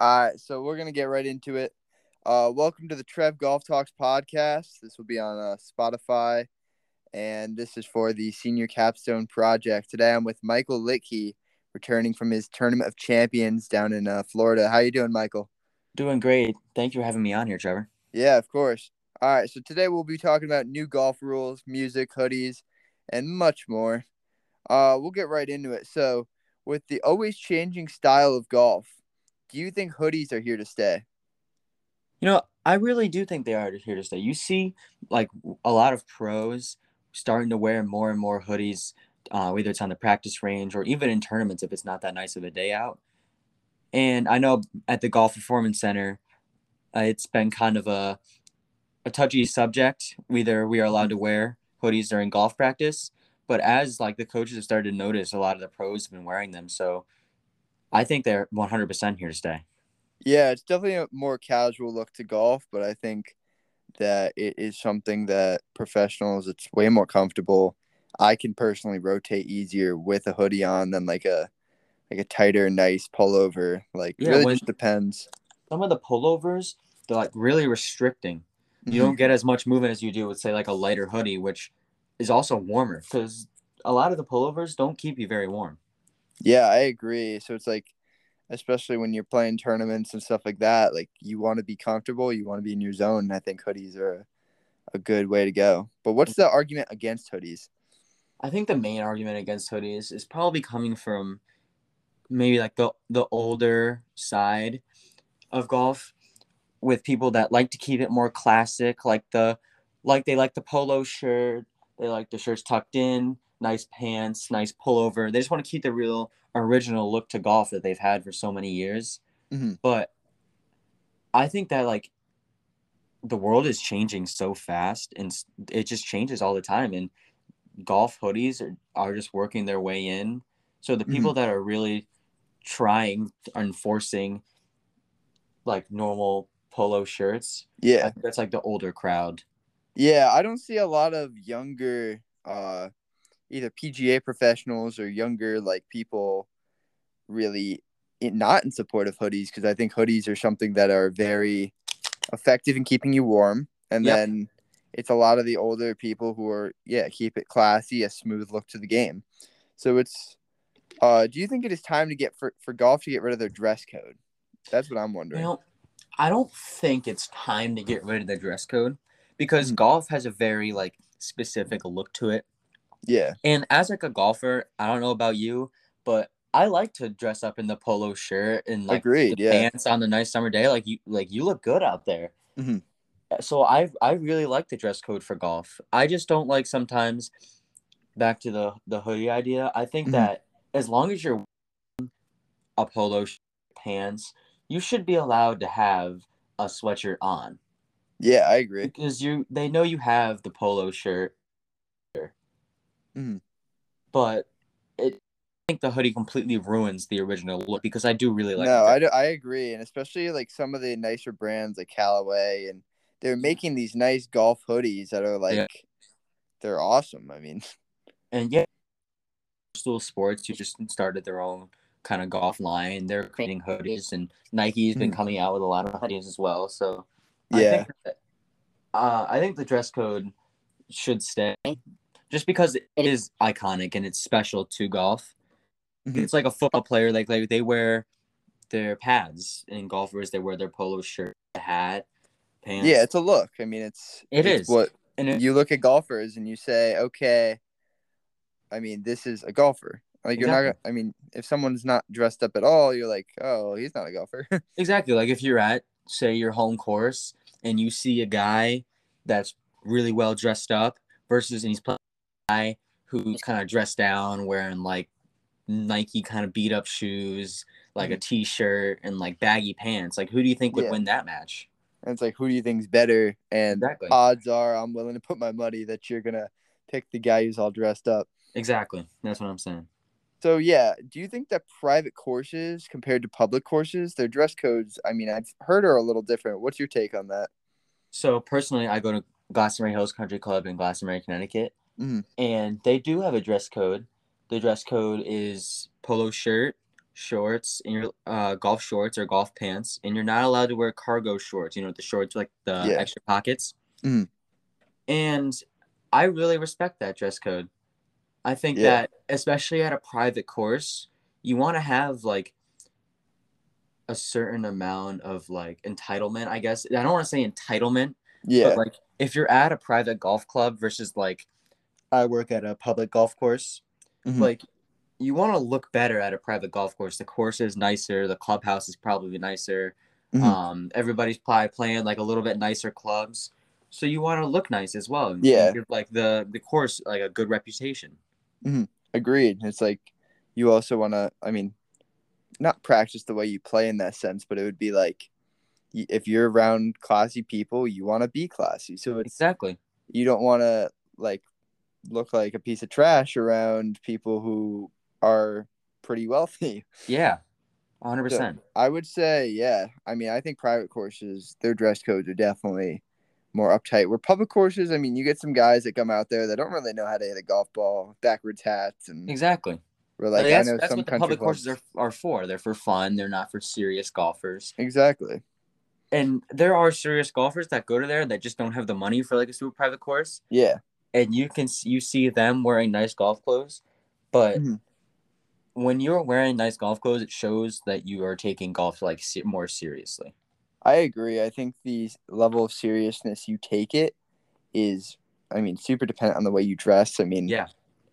All right, so we're gonna get right into it. Uh, welcome to the Trev Golf Talks podcast. This will be on uh, Spotify, and this is for the Senior Capstone Project. Today, I'm with Michael Litke, returning from his Tournament of Champions down in uh, Florida. How you doing, Michael? Doing great. Thank you for having me on here, Trevor. Yeah, of course. All right, so today we'll be talking about new golf rules, music, hoodies, and much more. Uh, we'll get right into it. So, with the always changing style of golf, do you think hoodies are here to stay? You know, I really do think they are here to stay. You see, like a lot of pros starting to wear more and more hoodies, uh, whether it's on the practice range or even in tournaments if it's not that nice of a day out. And I know at the Golf Performance Center, uh, it's been kind of a a touchy subject. Whether we are allowed to wear hoodies during golf practice, but as like the coaches have started to notice, a lot of the pros have been wearing them. So I think they're 100% here to stay. Yeah, it's definitely a more casual look to golf, but I think that it is something that professionals it's way more comfortable. I can personally rotate easier with a hoodie on than like a like a tighter, nice pullover. Like yeah, really just depends. Some of the pullovers, they're like really restricting. You mm-hmm. don't get as much movement as you do with say like a lighter hoodie, which is also warmer because a lot of the pullovers don't keep you very warm. Yeah, I agree. So it's like especially when you're playing tournaments and stuff like that, like you want to be comfortable, you want to be in your zone. And I think hoodies are a, good way to go. But what's the argument against hoodies? I think the main argument against hoodies is probably coming from maybe like the the older side of golf with people that like to keep it more classic, like the like they like the polo shirt, they like the shirts tucked in, nice pants, nice pullover. They just want to keep the real original look to golf that they've had for so many years. Mm-hmm. But I think that like the world is changing so fast and it just changes all the time and golf hoodies are, are just working their way in. So the people mm-hmm. that are really trying enforcing like normal polo shirts, yeah, that's like the older crowd. Yeah, I don't see a lot of younger uh either PGA professionals or younger like people really in, not in support of hoodies because I think hoodies are something that are very effective in keeping you warm. And yep. then it's a lot of the older people who are yeah keep it classy, a smooth look to the game. So it's uh, do you think it is time to get for, for golf to get rid of their dress code? That's what I'm wondering. You know, I don't think it's time to get rid of the dress code because mm-hmm. golf has a very like specific look to it. Yeah. And as like a golfer, I don't know about you, but I like to dress up in the polo shirt and like Agreed, yeah. pants on the nice summer day. Like you, like you look good out there. Mm-hmm. So I, I really like the dress code for golf. I just don't like sometimes. Back to the the hoodie idea. I think mm-hmm. that as long as you're a polo pants, you should be allowed to have a sweatshirt on. Yeah, I agree. Because you, they know you have the polo shirt Mm-hmm. But it, I think the hoodie completely ruins the original look because I do really like. No, I, do, I agree, and especially like some of the nicer brands like Callaway, and they're making these nice golf hoodies that are like, yeah. they're awesome. I mean, and yeah, Sports, you just started their own kind of golf line. They're creating hoodies, and Nike's been mm-hmm. coming out with a lot of hoodies as well. So yeah, I think, that, uh, I think the dress code should stay just because it is iconic and it's special to golf. Mm-hmm. It's like a football player, like like they wear their pads, and golfers they wear their polo shirt, hat, pants. Yeah, it's a look. I mean, it's it it's is. what and it, you look at golfers and you say, okay, I mean, this is a golfer. Like you're exactly. not. I mean, if someone's not dressed up at all, you're like, oh, he's not a golfer. exactly. Like if you're at say your home course and you see a guy that's really well dressed up versus and he's playing guy who's kind of dressed down, wearing like Nike kind of beat up shoes, like mm-hmm. a t-shirt and like baggy pants. Like who do you think would yeah. win that match? And it's like who do you think's better? And exactly. odds are I'm willing to put my money that you're gonna pick the guy who's all dressed up. Exactly. That's what I'm saying. So yeah, do you think that private courses compared to public courses, their dress codes, I mean, I've heard are a little different. What's your take on that? So personally, I go to Glastonbury Hills Country Club in Glastonbury, Connecticut, Mm-hmm. And they do have a dress code. The dress code is polo shirt, shorts and your uh, golf shorts or golf pants, and you're not allowed to wear cargo shorts. You know, the shorts like the Yeah. extra pockets. Mhm. And I really respect that dress code. I think Yeah. that especially at a private course, you want to have like a certain amount of like entitlement. I guess I don't want to say entitlement, Yeah. but like if you're at a private golf club versus like I work at a public golf course, Mhm. like you want to look better at a private golf course. The course is nicer, the clubhouse is probably nicer. Mhm. Um, everybody's probably playing like a little bit nicer clubs, so you want to look nice as well. Yeah. give like the the course like a good reputation. Agreed. It's like you also want to, I mean, not practice the way you play in that sense, but it would be like if you're around classy people, you want to be classy. So it's Exactly. you don't want to like look like a piece of trash around people who are pretty wealthy. Yeah, hundred So, percent. I would say, yeah. I mean, I think private courses, their dress codes are definitely more uptight. Where public courses, I mean, you get some guys that come out there that don't really know how to hit a golf ball, backwards hats, and Exactly. we're like, Like, that's I know that's some what the public clubs. courses are are for. They're for fun. They're not for serious golfers. Exactly. And there are serious golfers that go to there that just don't have the money for like a super private course. Yeah. And you can you see them wearing nice golf clothes, but Mhm. when you're wearing nice golf clothes, it shows that you are taking golf like more seriously. I agree. I think the level of seriousness you take it is, I mean, super dependent on the way you dress. I mean, Yeah.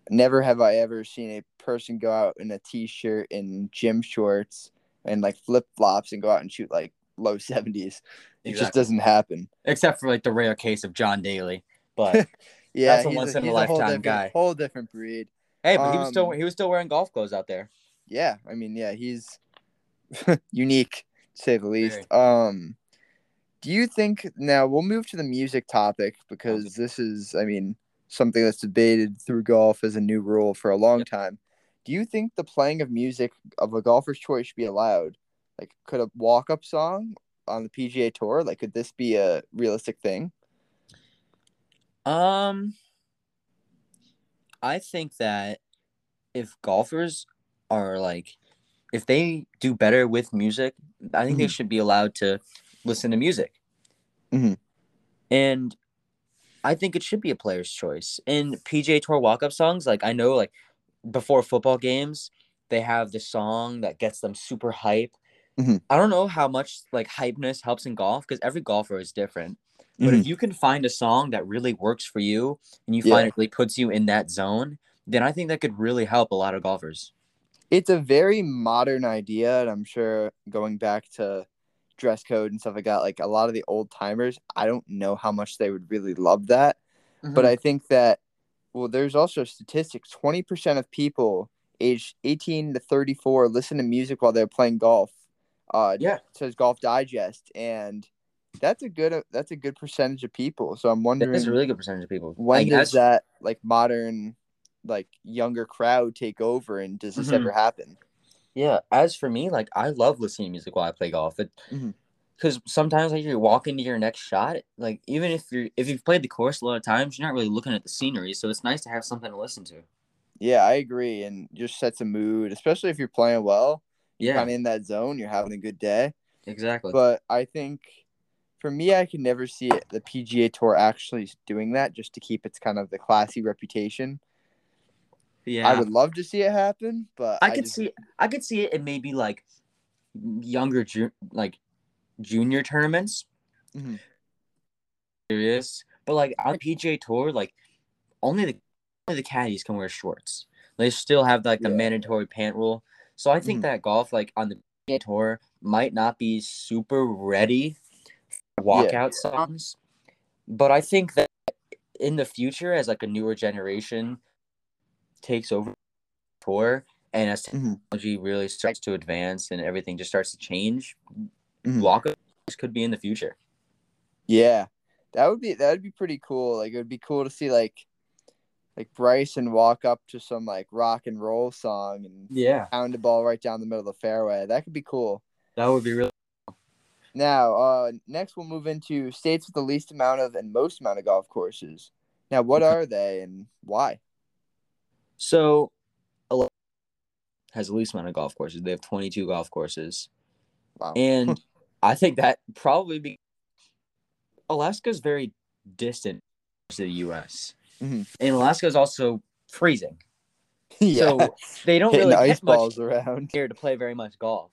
never have I ever seen a person go out in a t-shirt and gym shorts and like flip flops and go out and shoot like low seventies. It just doesn't happen. Except for like the rare case of John Daly, but Yeah, That's a he's once in a whole lifetime different- guy. Whole different breed. hey, but he was still Um, he was still wearing golf clothes out there. Yeah, I mean, yeah, he's unique to say the least. Very. Um, do you think now we'll move to the music topic because this is, I mean, something that's debated through golf as a new rule for a long time. Do you think the playing of music of a golfer's choice should be allowed? Like, could a walk-up song on the PGA Tour, like, could this be a realistic thing? Um, I think that if golfers are like, if they do better with music, I think they Mhm. should be allowed to listen to music. Mhm. And I think it should be a player's choice. In PGA Tour walk-up songs, like I know, like before football games, they have the song that gets them super hype. Mhm. I don't know how much like hypeness helps in golf because every golfer is different. But if you can find a song that really works for you and you Yeah. find it really puts you in that zone, then I think that could really help a lot of golfers. it's a very modern idea and i'm sure going back to dress code and stuff like that like a lot of the old timers i don't know how much they would really love that but Hmm. i think that well there's also statistics 20% of people aged 18 to 34 listen to music while they're playing golf uh Yeah. says golf digest and that's a good that's a good percentage of people so i'm wondering is a really good percentage of people. when Like, does that like modern like younger crowd take over and does this Mhm. ever happen Yeah, as for me, like I love listening to music while I play golf. It Mhm. because sometimes like you walk into your next shot, like even if you're if you've played the course a lot of times, you're not really looking at the scenery, so it's nice to have something to listen to. Yeah, I agree, and just sets a mood, especially if you're playing well. Yeah, i'm in that zone, you're having a good day. exactly. But I think, for me, I can never see it, the PGA Tour actually doing that, just to keep its kind of the classy reputation. yeah, I would love to see it happen, but I could just- see I could see it in maybe like younger ju- like junior tournaments. Mhm. Serious, but like on PGA Tour, like only the only the caddies can wear shorts. They still have like the Yeah. mandatory pant rule. So I think Mhm. that golf like on the PGA Tour might not be super ready walkout songs, but I think that in the future, as like a newer generation takes over tour and as Mhm. technology really starts to advance and everything just starts to change, Mhm. walkouts could be in the future. Yeah, that would be that would be pretty cool. Like it would be cool to see like like Bryson walk up to some like rock and roll song and Yeah, pound the ball right down the middle of the fairway. That could be cool. that would be really. Now, uh, next we'll move into states with the least amount of and most amount of golf courses. Now, what are they and why? So, Ala- has the least amount of golf courses. They have 22 golf courses. Wow. And I think that probably be Alaska is very distant to the U.S. Mhm. And Alaska is also freezing, yeah. so they don't Hitting really ice balls around. here to play very much golf.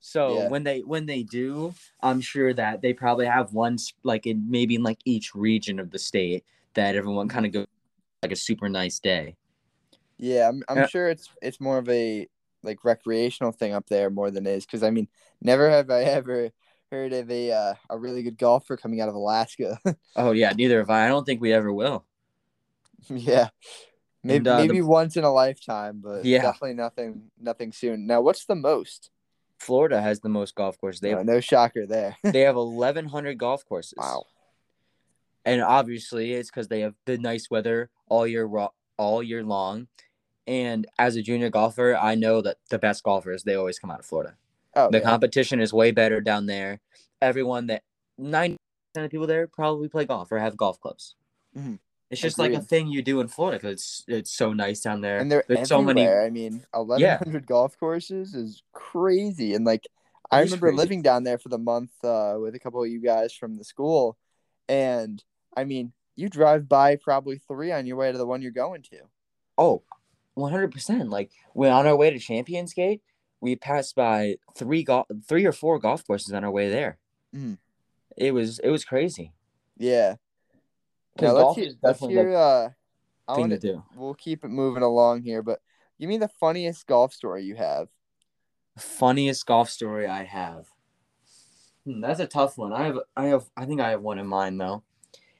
So Yeah. when they when they do, I'm sure that they probably have one like in maybe in like each region of the state that everyone kind of goes like a super nice day. Yeah, I'm I'm sure it's it's more of a like recreational thing up there more than it is because I mean, never have I ever heard of a uh, a really good golfer coming out of Alaska. Oh yeah, neither have I. I don't think we ever will. yeah, maybe And, uh, the- maybe once in a lifetime, but Yeah. definitely nothing nothing soon. Now, what's the most? Florida has the most golf courses. They No, have, no shocker there. they have 1100 golf courses. wow. And obviously it's cuz they have the nice weather all year ro- all year long. And as a junior golfer, I know that the best golfers they always come out of Florida. Oh, The yeah. competition is way better down there. Everyone that 90% of people there probably play golf or have golf clubs. Mhm. It's just like a thing you do in Florida because it's, it's so nice down there. and they're There's so many. I mean, eleven hundred golf courses is crazy, and like I remember crazy. living down there for the month uh, with a couple of you guys from the school, and I mean, you drive by probably three on your way to the one you're going to. Oh, 100%. Like when on our way to Champions Gate, we passed by three golf, three or four golf courses on our way there. Mhm. It was it was crazy. Yeah. Now let's hear, let's hear uh, I to do. We'll keep it moving along here, but give me the funniest golf story you have. Funniest golf story I have. Hmm, that's a tough one. I have I have I think I have one in mind though.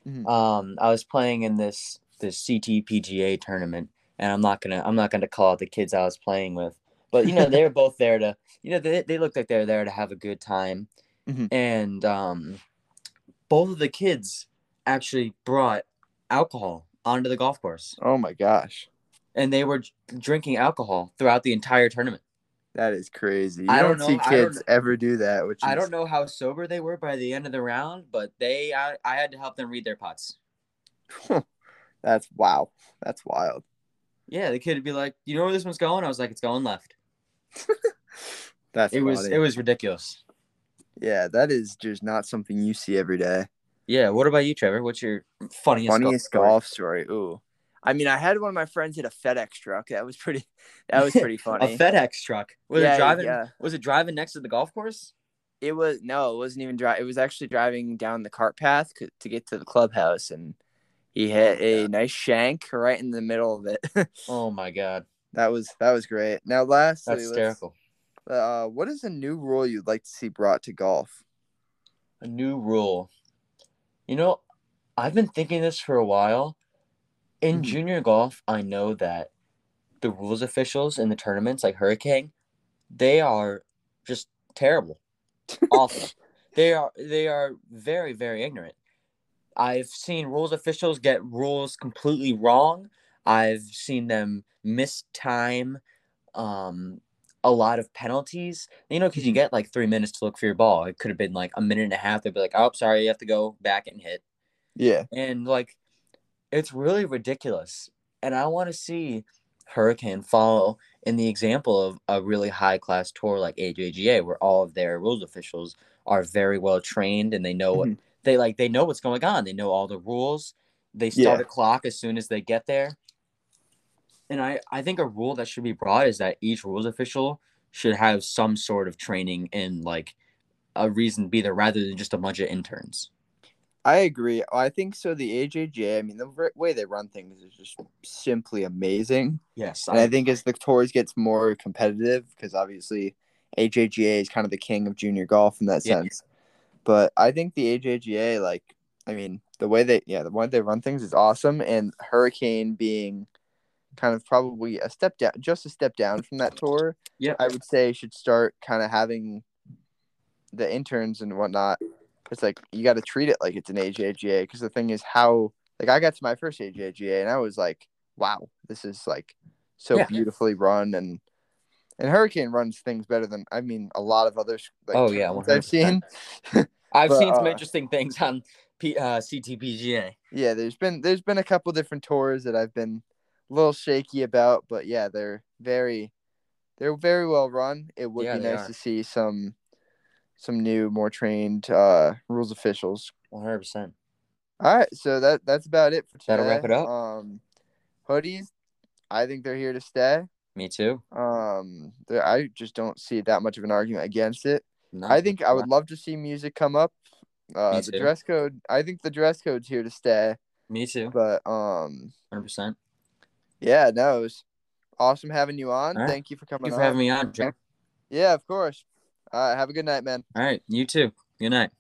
Mhm. Um, I was playing in this this CTPGA tournament, and I'm not gonna I'm not gonna call out the kids I was playing with, but you know they were both there to you know they they looked like they were there to have a good time, Mhm. and um, both of the kids actually brought alcohol onto the golf course, Oh my gosh, and they were drinking alcohol throughout the entire tournament. that is crazy. You I don't, don't see know- I don't kids ever do that, which I is- don't know how sober they were by the end of the round, but they I, I had to help them read their putts. That's wow. That's wild. Yeah, the kid would be like, "You know where this one's going?" I was like, "It's going left." That's It was it was ridiculous. yeah. That is just not something you see every day. Yeah. What about you, Trevor? What's your funniest, Funniest golf? golf story. Ooh. I mean, I had one of my friends hit a FedEx truck. That was pretty. That was pretty funny. A FedEx truck. Was Yeah, it driving? yeah. Was it driving next to the golf course? It was no, it wasn't even drive. It was actually driving down the cart path to get to the clubhouse, and he hit Oh, a God. nice shank right in the middle of it. Oh my god, that was that was great. Now, lastly, that's hysterical. uh, what is a new rule you'd like to see brought to golf? A new rule. You know, I've been thinking this for a while. In Mhm. junior golf, I know that the rules officials in the tournaments, like Hurricane, they are just terrible, awful. They are they are very very ignorant. I've seen rules officials get rules completely wrong. I've seen them miss time, um, a lot of penalties. You know, because you Mhm. get like three minutes to look for your ball. It could have been like a minute and a half. They'd be like, "Oh, sorry, you have to go back and hit." Yeah, and like it's really ridiculous and i want to see hurricane follow in the example of a really high class tour like ajga where all of their rules officials are very well trained and they know what Mhm. they like they know what's going on they know all the rules they start Yeah. a clock as soon as they get there and i i think a rule that should be brought is that each rules official should have some sort of training in like a reason to be there rather than just a bunch of interns I agree. I think so. The AJJ, I mean, the way they run things is just simply amazing. yes And I think as the tours gets more competitive, because obviously AJGA is kind of the king of junior golf in that Yeah. sense. But I think the AJGA, like, I mean, the way they, yeah, the way they run things is awesome. And Hurricane being kind of probably a step down, just a step down from that tour, yeah I would say should start kind of having the interns and whatnot. It's like you got to treat it like it's an AJGA because the thing is how like I got to my first AJGA and I was like, wow, this is like so Yeah. beautifully run and and Hurricane runs things better than I mean a lot of others. Like, Oh, yeah, tournaments I've seen. I've But, seen some uh, interesting things on P, uh, CTPGA. yeah, there's been there's been a couple different tours that I've been little shaky about, but yeah, they're very they're very well run. It would Yeah, be nice are. to see some some new, more trained uh, rules officials. One hundred percent. All right, so that that's about it for today. That'll wrap it up. Um, hoodies, I think they're here to stay. Me too. Um, I just don't see that much of an argument against it. No, I think I would love to see music come up. Uh, the dress code, I think the dress code's here to stay. Me too. But um, Hundred percent. Yeah, no, it was awesome having you on. Right. Thank you for coming Thank you for on. having me on, Joe. Yeah, of course. All right, have a good night, man. All right, you too. Good night.